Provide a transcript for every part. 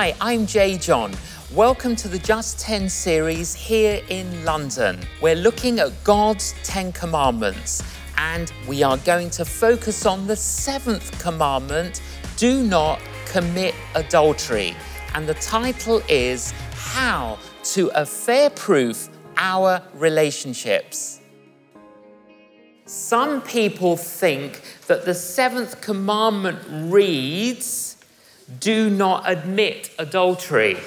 Hi, I'm J. John. Welcome to the Just 10 series here in London. We're looking at God's 10 commandments and we are going to focus on the seventh commandment do not commit adultery. And the title is How to Affair Proof Our Relationships. Some people think that the seventh commandment reads, Do not admit adultery.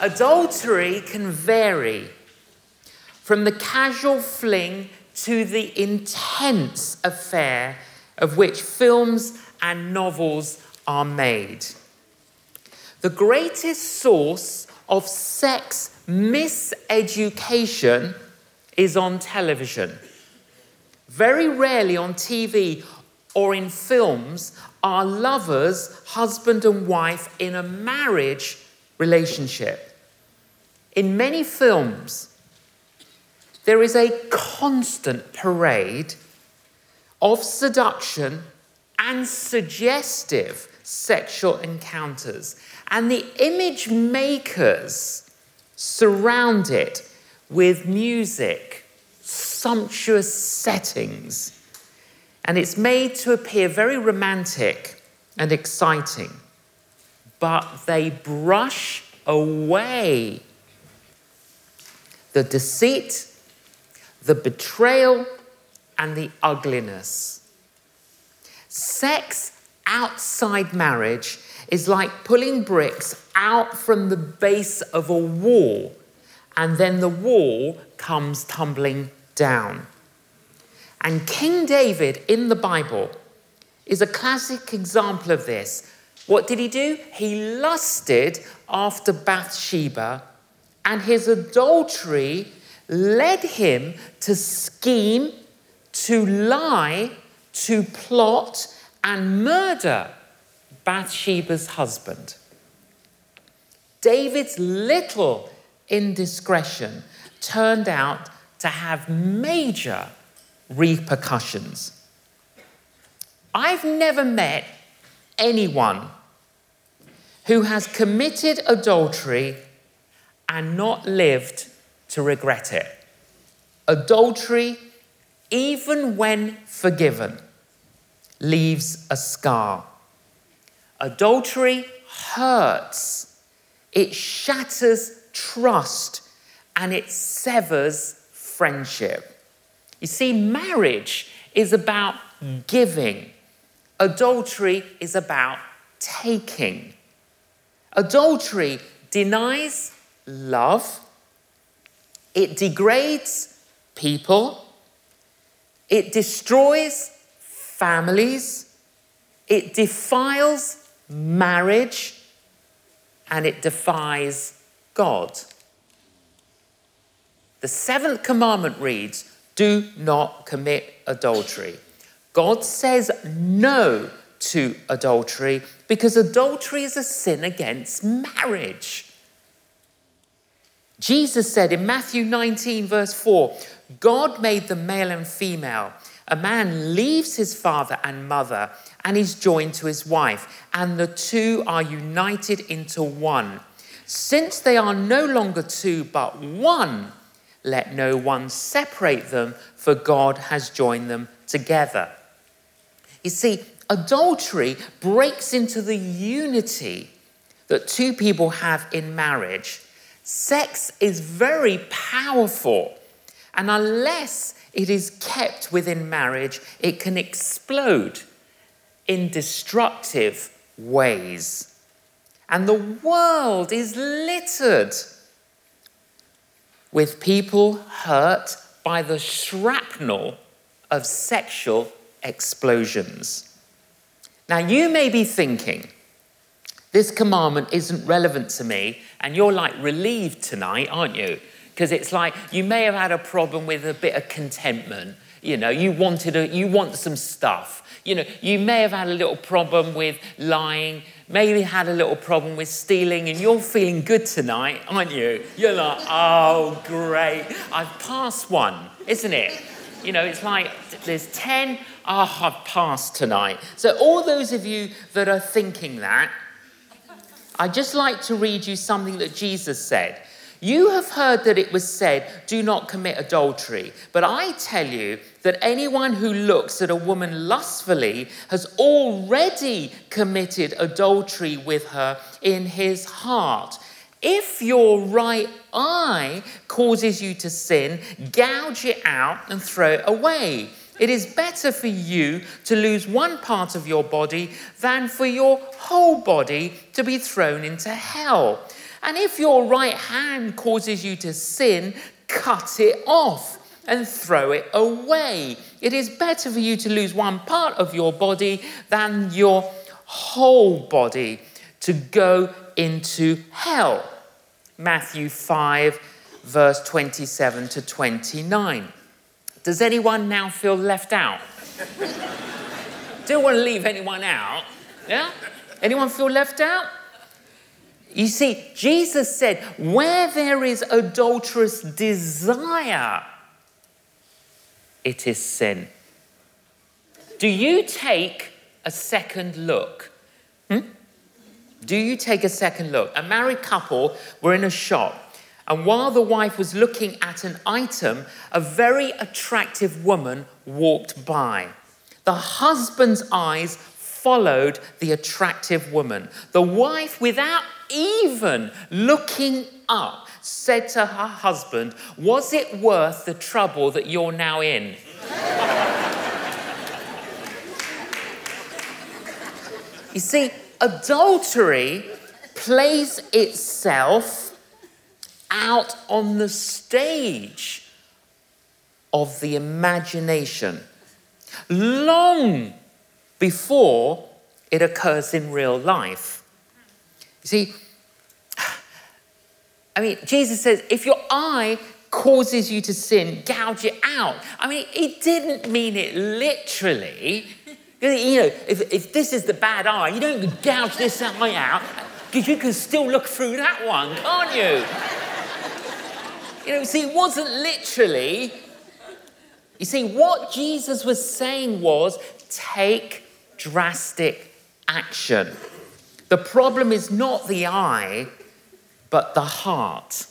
Adultery can vary from the casual fling to the intense affair of which films and novels are made. The greatest source of sex miseducation is on television. Very rarely on TV or in films are lovers, husband and wife, in a marriage relationship. In many films, there is a constant parade of seduction and suggestive sexual encounters. And the image makers surround it with music, sumptuous settings, and it's made to appear very romantic and exciting. But they brush away the deceit, the betrayal, and the ugliness. Sex outside marriage is like pulling bricks out from the base of a wall, and then the wall comes tumbling down. And King David in the Bible is a classic example of this. What did he do? He lusted after Bathsheba and his adultery led him to scheme, to lie, to plot, and murder Bathsheba's husband. David's little indiscretion turned out to have major repercussions. I've never met anyone who has committed adultery and not lived to regret it. Adultery, even when forgiven, leaves a scar. Adultery hurts, it shatters trust, and it severs friendship. You see, marriage is about giving, adultery is about taking. Adultery denies love, it degrades people, it destroys families, it defiles marriage, and it defies God. The seventh commandment reads Do not commit adultery. God says no to adultery because adultery is a sin against marriage. Jesus said in Matthew 19, verse 4, God made them male and female. A man leaves his father and mother and is joined to his wife, and the two are united into one. Since they are no longer two but one, let no one separate them, for God has joined them together. You see, adultery breaks into the unity that two people have in marriage Sex is very powerful, and unless it is kept within marriage, it can explode in destructive ways. And the world is littered with people hurt by the shrapnel of sexual explosions. Now, you may be thinking, this commandment isn't relevant to me, and you're like relieved tonight, aren't you? Because it's like you may have had a problem with a bit of contentment. You know, you wanted a, you want some stuff. You know, you may have had a little problem with lying, maybe had a little problem with stealing, and you're feeling good tonight, aren't you? You're like, oh, great, I've passed one, isn't it? You know, it's like there's 10, oh, I've passed tonight. So, all those of you that are thinking that, I'd just like to read you something that Jesus said. You have heard that it was said, Do not commit adultery. But I tell you that anyone who looks at a woman lustfully has already committed adultery with her in his heart. If your right eye causes you to sin, gouge it out and throw it away. It is better for you to lose one part of your body than for your whole body to be thrown into hell. And if your right hand causes you to sin, cut it off and throw it away. It is better for you to lose one part of your body than your whole body to go into hell. Matthew 5, verse 27 to 29. Does anyone now feel left out? Don't want to leave anyone out. Yeah? Anyone feel left out? You see, Jesus said, where there is adulterous desire, it is sin. Do you take a second look? Hmm? Do you take a second look? A married couple were in a shop, and while the wife was looking at an item, a very attractive woman walked by. The husband's eyes followed the attractive woman. The wife, without even looking up, said to her husband, Was it worth the trouble that you're now in? you see, adultery plays itself out on the stage of the imagination long before it occurs in real life. You see, I mean, Jesus says, if your eye causes you to sin, gouge it out. I mean, he didn't mean it literally. You know, if, if this is the bad eye, you don't gouge this eye out because you can still look through that one, can't you? You know, see, it wasn't literally. You see, what Jesus was saying was take drastic action. The problem is not the eye, but the heart.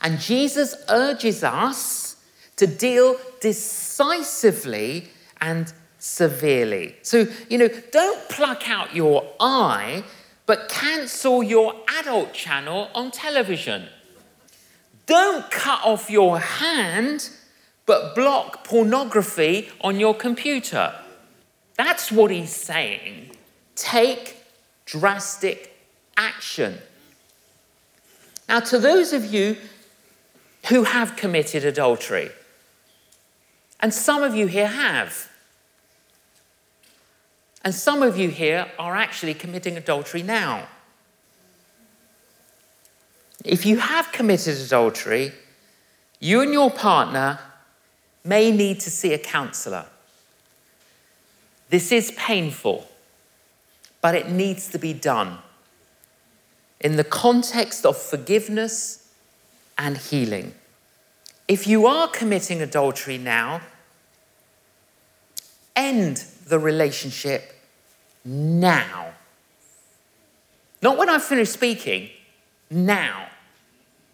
And Jesus urges us to deal decisively and severely. So, you know, don't pluck out your eye, but cancel your adult channel on television. Don't cut off your hand, but block pornography on your computer. That's what he's saying. Take drastic action. Now, to those of you who have committed adultery, and some of you here have, and some of you here are actually committing adultery now. If you have committed adultery, you and your partner may need to see a counselor. This is painful, but it needs to be done in the context of forgiveness and healing. If you are committing adultery now, end the relationship now. Not when I've finished speaking, now.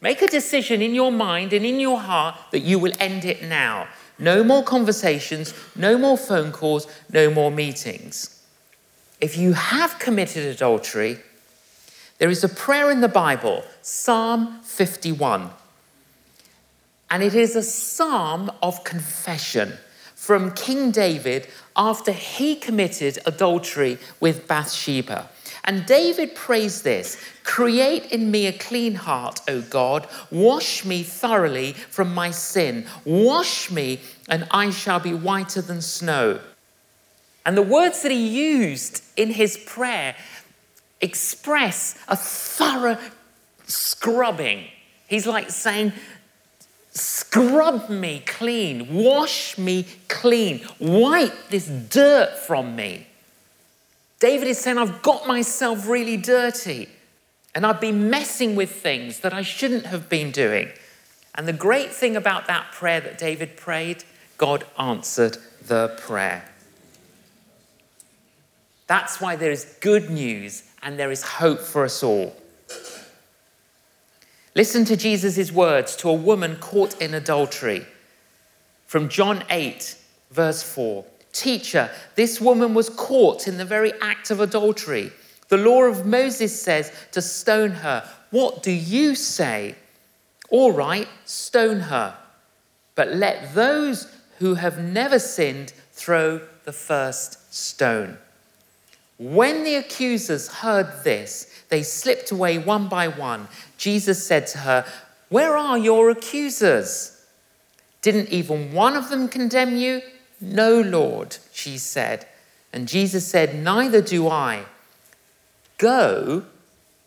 Make a decision in your mind and in your heart that you will end it now. No more conversations, no more phone calls, no more meetings. If you have committed adultery, there is a prayer in the Bible, Psalm 51. And it is a psalm of confession from King David after he committed adultery with Bathsheba. And David prays this Create in me a clean heart, O God. Wash me thoroughly from my sin. Wash me, and I shall be whiter than snow. And the words that he used in his prayer express a thorough scrubbing. He's like saying, Scrub me clean, wash me clean, wipe this dirt from me. David is saying, I've got myself really dirty and I've been messing with things that I shouldn't have been doing. And the great thing about that prayer that David prayed, God answered the prayer. That's why there is good news and there is hope for us all. Listen to Jesus' words to a woman caught in adultery from John 8, verse 4. Teacher, this woman was caught in the very act of adultery. The law of Moses says to stone her. What do you say? All right, stone her. But let those who have never sinned throw the first stone. When the accusers heard this, they slipped away one by one. Jesus said to her, Where are your accusers? Didn't even one of them condemn you? No, Lord, she said. And Jesus said, Neither do I. Go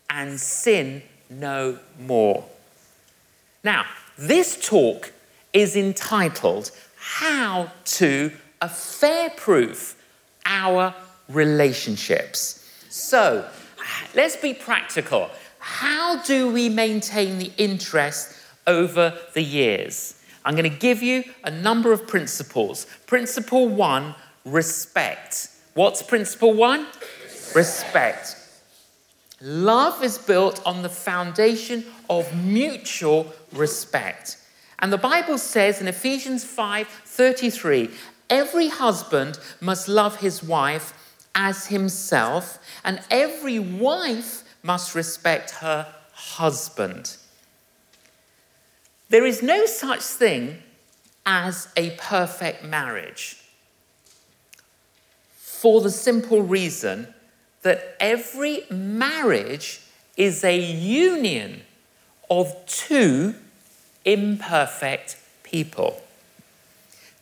and sin no more. Now, this talk is entitled How to Affair Proof Our Relationships. So, let's be practical. How do we maintain the interest over the years? I'm going to give you a number of principles. Principle one respect. What's principle one? Respect. Love is built on the foundation of mutual respect. And the Bible says in Ephesians 5 33, every husband must love his wife as himself, and every wife must respect her husband. There is no such thing as a perfect marriage for the simple reason that every marriage is a union of two imperfect people.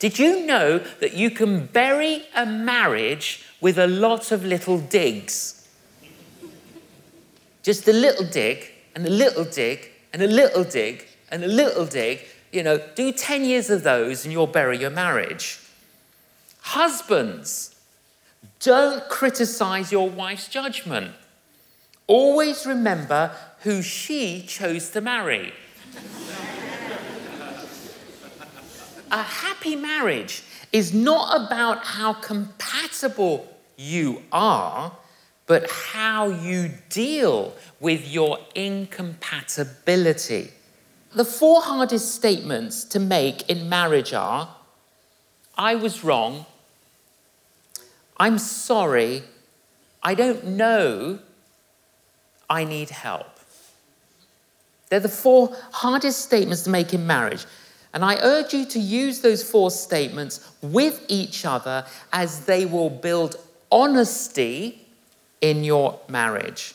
Did you know that you can bury a marriage with a lot of little digs? Just a little dig, and a little dig, and a little dig, and a little dig, you know, do 10 years of those and you'll bury your marriage. Husbands, don't criticize your wife's judgment. Always remember who she chose to marry. A happy marriage is not about how compatible you are, but how you deal with your incompatibility. The four hardest statements to make in marriage are I was wrong, I'm sorry, I don't know, I need help. They're the four hardest statements to make in marriage. And I urge you to use those four statements with each other as they will build honesty in your marriage.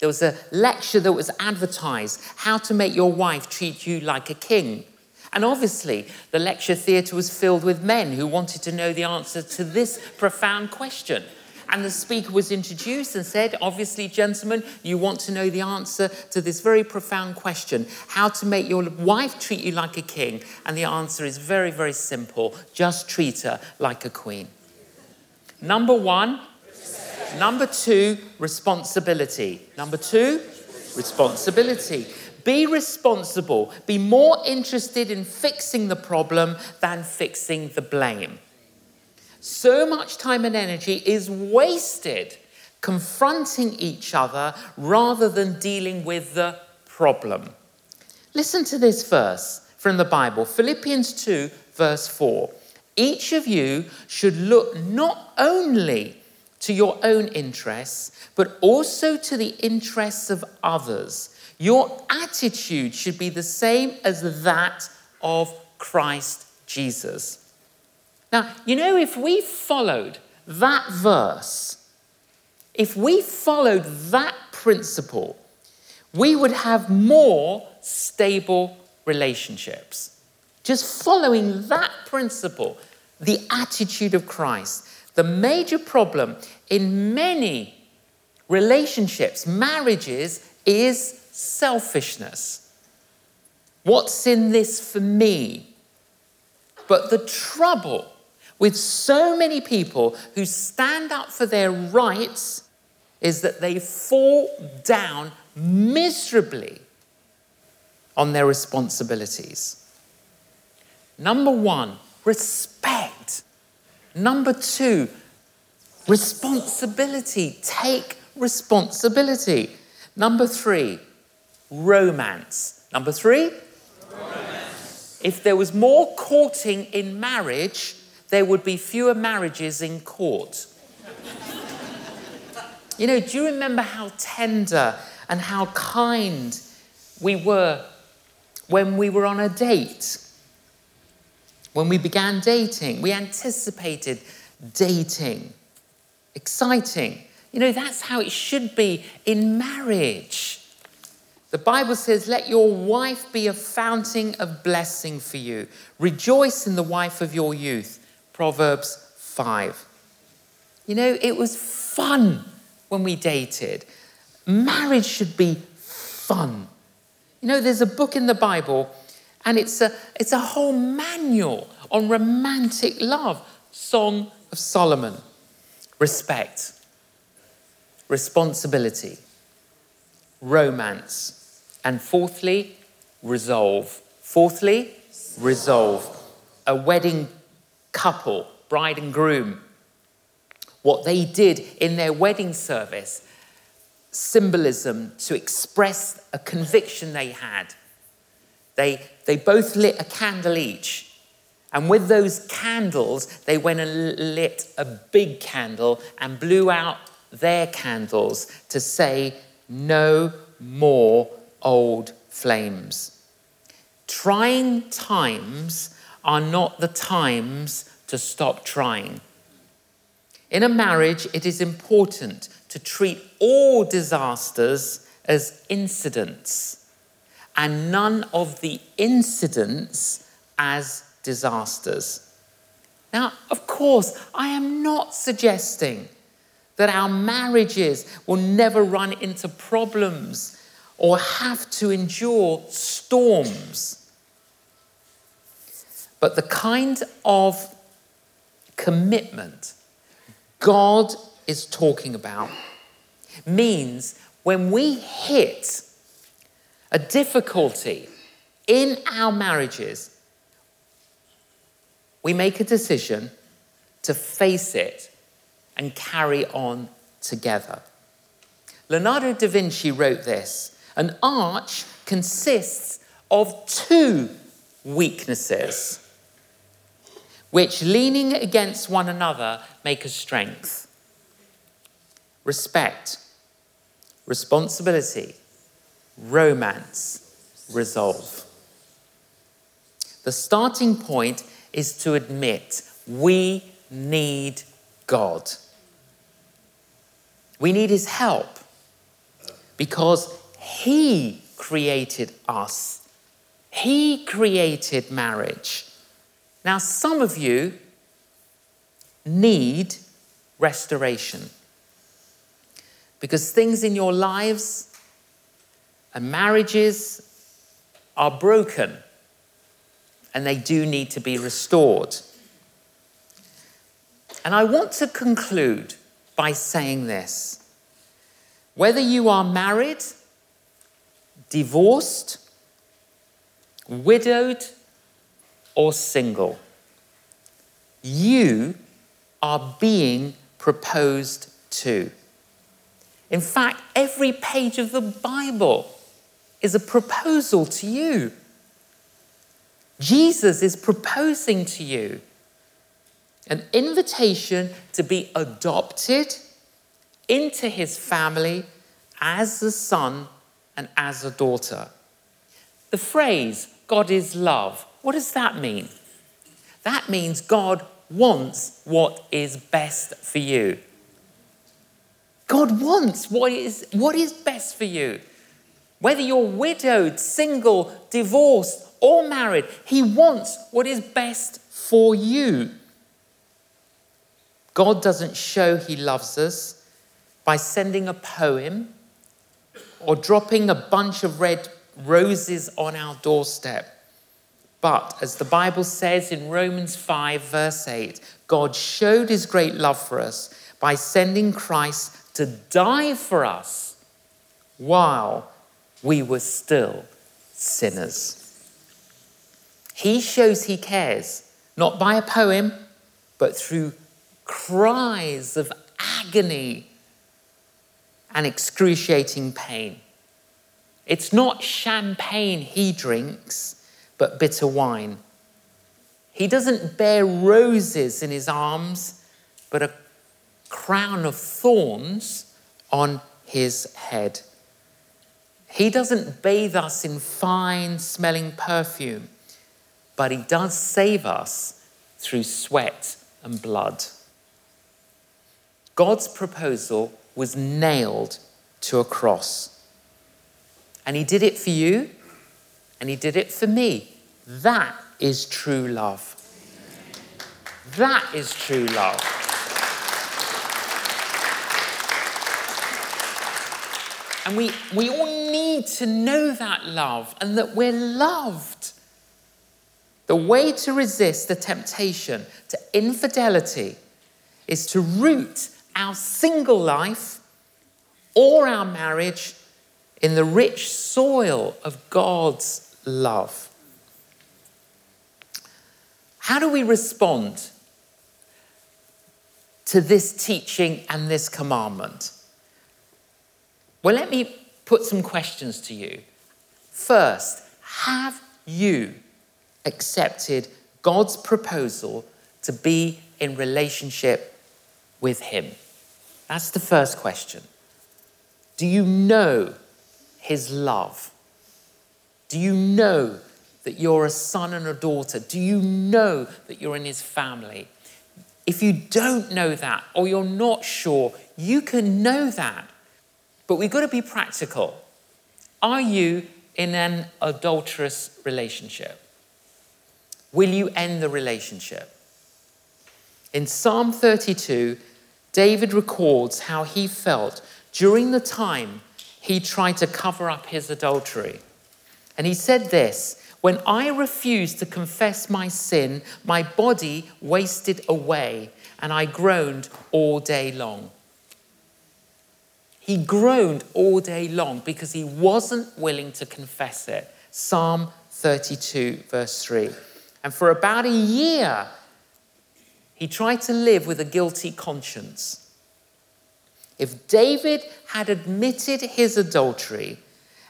There was a lecture that was advertised how to make your wife treat you like a king. And obviously, the lecture theatre was filled with men who wanted to know the answer to this profound question. And the speaker was introduced and said, Obviously, gentlemen, you want to know the answer to this very profound question how to make your wife treat you like a king. And the answer is very, very simple just treat her like a queen. Number one, Number two, responsibility. Number two, responsibility. Be responsible. Be more interested in fixing the problem than fixing the blame. So much time and energy is wasted confronting each other rather than dealing with the problem. Listen to this verse from the Bible Philippians 2, verse 4. Each of you should look not only to your own interests, but also to the interests of others. Your attitude should be the same as that of Christ Jesus. Now, you know, if we followed that verse, if we followed that principle, we would have more stable relationships. Just following that principle, the attitude of Christ. The major problem in many relationships, marriages, is selfishness. What's in this for me? But the trouble with so many people who stand up for their rights is that they fall down miserably on their responsibilities. Number one, respect. Number two, Responsibility. Take responsibility. Number three, romance. Number three, romance. If there was more courting in marriage, there would be fewer marriages in court. you know, do you remember how tender and how kind we were when we were on a date? When we began dating, we anticipated dating. Exciting. You know, that's how it should be in marriage. The Bible says, Let your wife be a fountain of blessing for you. Rejoice in the wife of your youth. Proverbs 5. You know, it was fun when we dated. Marriage should be fun. You know, there's a book in the Bible, and it's a, it's a whole manual on romantic love Song of Solomon. Respect responsibility, romance, and fourthly, resolve. Fourthly, resolve. A wedding couple, bride and groom, what they did in their wedding service, symbolism to express a conviction they had. They, they both lit a candle each. And with those candles, they went and lit a big candle and blew out their candles to say, No more old flames. Trying times are not the times to stop trying. In a marriage, it is important to treat all disasters as incidents and none of the incidents as disasters. Now, of course, I am not suggesting that our marriages will never run into problems or have to endure storms. But the kind of commitment God is talking about means when we hit a difficulty in our marriages, we make a decision to face it and carry on together. Leonardo da Vinci wrote this An arch consists of two weaknesses, which leaning against one another make a strength respect, responsibility, romance, resolve. The starting point is to admit we need God. We need His help because He created us, He created marriage. Now, some of you need restoration because things in your lives and marriages are broken and they do need to be restored. And I want to conclude by saying this whether you are married, divorced, widowed, or single, you are being proposed to. In fact, every page of the Bible is a proposal to you. Jesus is proposing to you an invitation to be adopted into his family as a son and as a daughter. The phrase, God is love, what does that mean? That means God wants what is best for you. God wants what is, what is best for you. Whether you're widowed, single, divorced, or married, He wants what is best for you. God doesn't show He loves us by sending a poem or dropping a bunch of red roses on our doorstep. But as the Bible says in Romans 5, verse 8, God showed his great love for us by sending Christ to die for us while we were still sinners. He shows he cares, not by a poem, but through cries of agony and excruciating pain. It's not champagne he drinks, but bitter wine. He doesn't bear roses in his arms, but a crown of thorns on his head. He doesn't bathe us in fine smelling perfume, but he does save us through sweat and blood. God's proposal was nailed to a cross. And he did it for you, and he did it for me. That is true love. That is true love. And we, we all need to know that love and that we're loved. The way to resist the temptation to infidelity is to root our single life or our marriage in the rich soil of God's love. How do we respond to this teaching and this commandment? Well, let me put some questions to you. First, have you accepted God's proposal to be in relationship with Him? That's the first question. Do you know His love? Do you know that you're a son and a daughter? Do you know that you're in His family? If you don't know that or you're not sure, you can know that. But we've got to be practical. Are you in an adulterous relationship? Will you end the relationship? In Psalm 32, David records how he felt during the time he tried to cover up his adultery. And he said this When I refused to confess my sin, my body wasted away, and I groaned all day long. He groaned all day long because he wasn't willing to confess it. Psalm 32, verse 3. And for about a year, he tried to live with a guilty conscience. If David had admitted his adultery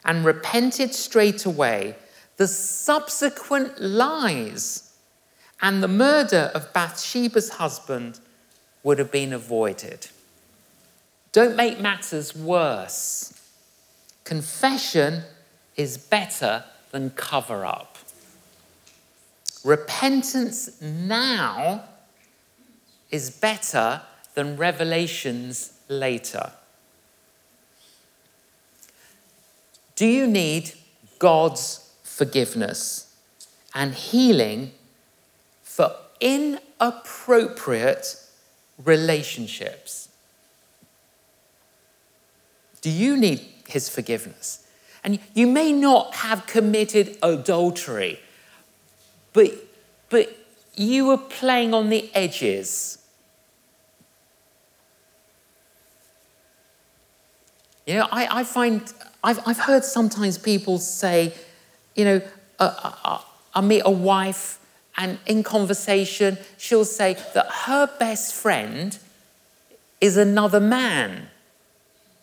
and repented straight away, the subsequent lies and the murder of Bathsheba's husband would have been avoided. Don't make matters worse. Confession is better than cover up. Repentance now is better than revelations later. Do you need God's forgiveness and healing for inappropriate relationships? Do you need his forgiveness? And you may not have committed adultery, but, but you were playing on the edges. You know, I, I find, I've, I've heard sometimes people say, you know, uh, I meet a wife and in conversation, she'll say that her best friend is another man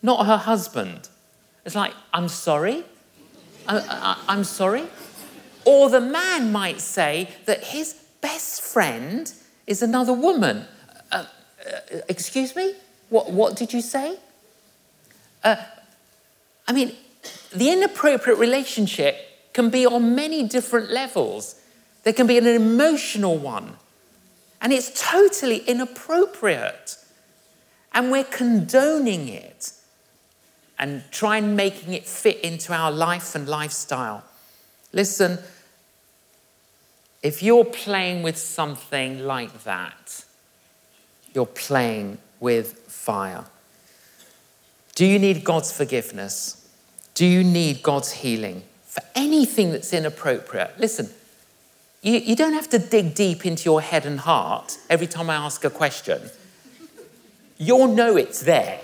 not her husband. It's like, I'm sorry? I, am sorry? Or the man might say that his best friend is another woman. Uh, uh, excuse me? What, what did you say? Uh, I mean, the inappropriate relationship can be on many different levels. There can be an emotional one, and it's totally inappropriate. And we're condoning it and trying making it fit into our life and lifestyle. Listen, if you're playing with something like that, you're playing with fire. Do you need God's forgiveness? Do you need God's healing for anything that's inappropriate? Listen, you, you don't have to dig deep into your head and heart every time I ask a question. You'll know it's there.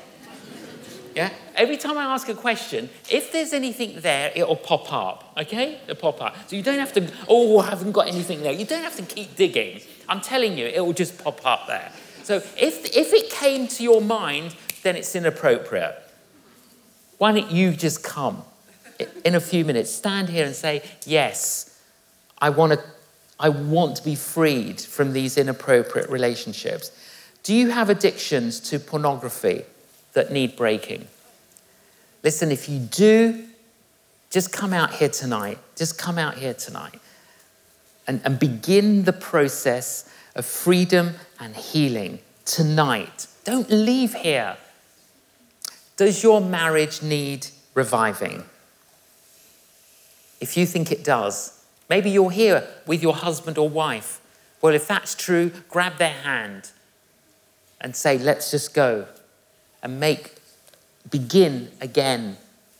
Yeah? Every time I ask a question, if there's anything there, it'll pop up. Okay? It'll pop up. So you don't have to, oh, I haven't got anything there. You don't have to keep digging. I'm telling you, it will just pop up there. So if, if it came to your mind, then it's inappropriate. Why don't you just come in a few minutes, stand here and say, Yes, I want to, I want to be freed from these inappropriate relationships. Do you have addictions to pornography that need breaking? Listen, if you do, just come out here tonight. Just come out here tonight and, and begin the process of freedom and healing tonight. Don't leave here. Does your marriage need reviving? If you think it does, maybe you're here with your husband or wife. Well, if that's true, grab their hand and say, let's just go and make, begin again,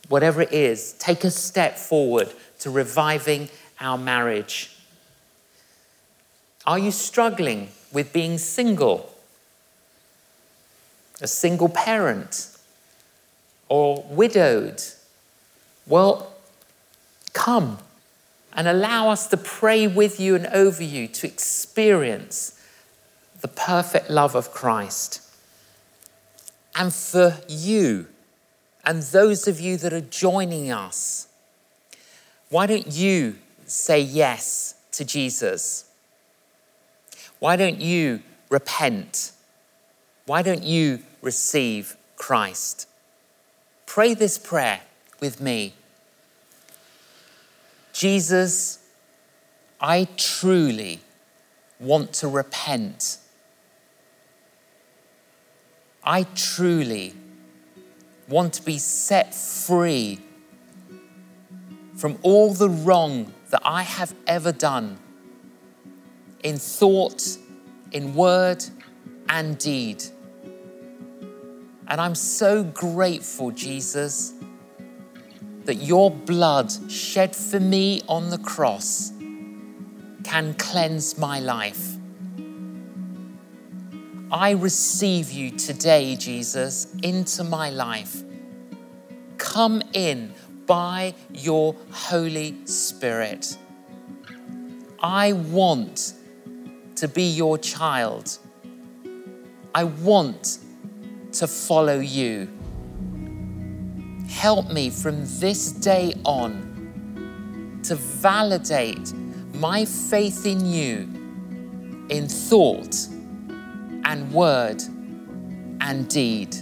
whatever it is, take a step forward to reviving our marriage. Are you struggling with being single? A single parent? Or widowed? Well, come and allow us to pray with you and over you to experience the perfect love of Christ. And for you and those of you that are joining us, why don't you say yes to Jesus? Why don't you repent? Why don't you receive Christ? Pray this prayer with me. Jesus, I truly want to repent. I truly want to be set free from all the wrong that I have ever done in thought, in word, and deed. And I'm so grateful, Jesus, that your blood shed for me on the cross can cleanse my life. I receive you today, Jesus, into my life. Come in by your Holy Spirit. I want to be your child. I want to follow you. Help me from this day on to validate my faith in you in thought and word and deed.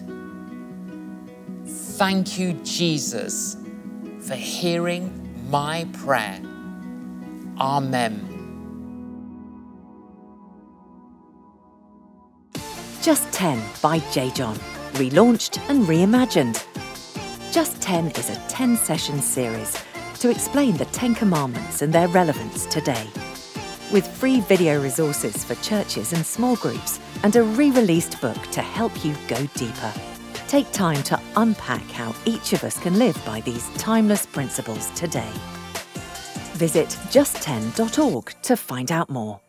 Thank you, Jesus, for hearing my prayer. Amen. Just 10 by J. John, relaunched and reimagined. Just 10 is a 10 session series to explain the 10 commandments and their relevance today. With free video resources for churches and small groups and a re released book to help you go deeper. Take time to unpack how each of us can live by these timeless principles today. Visit just10.org to find out more.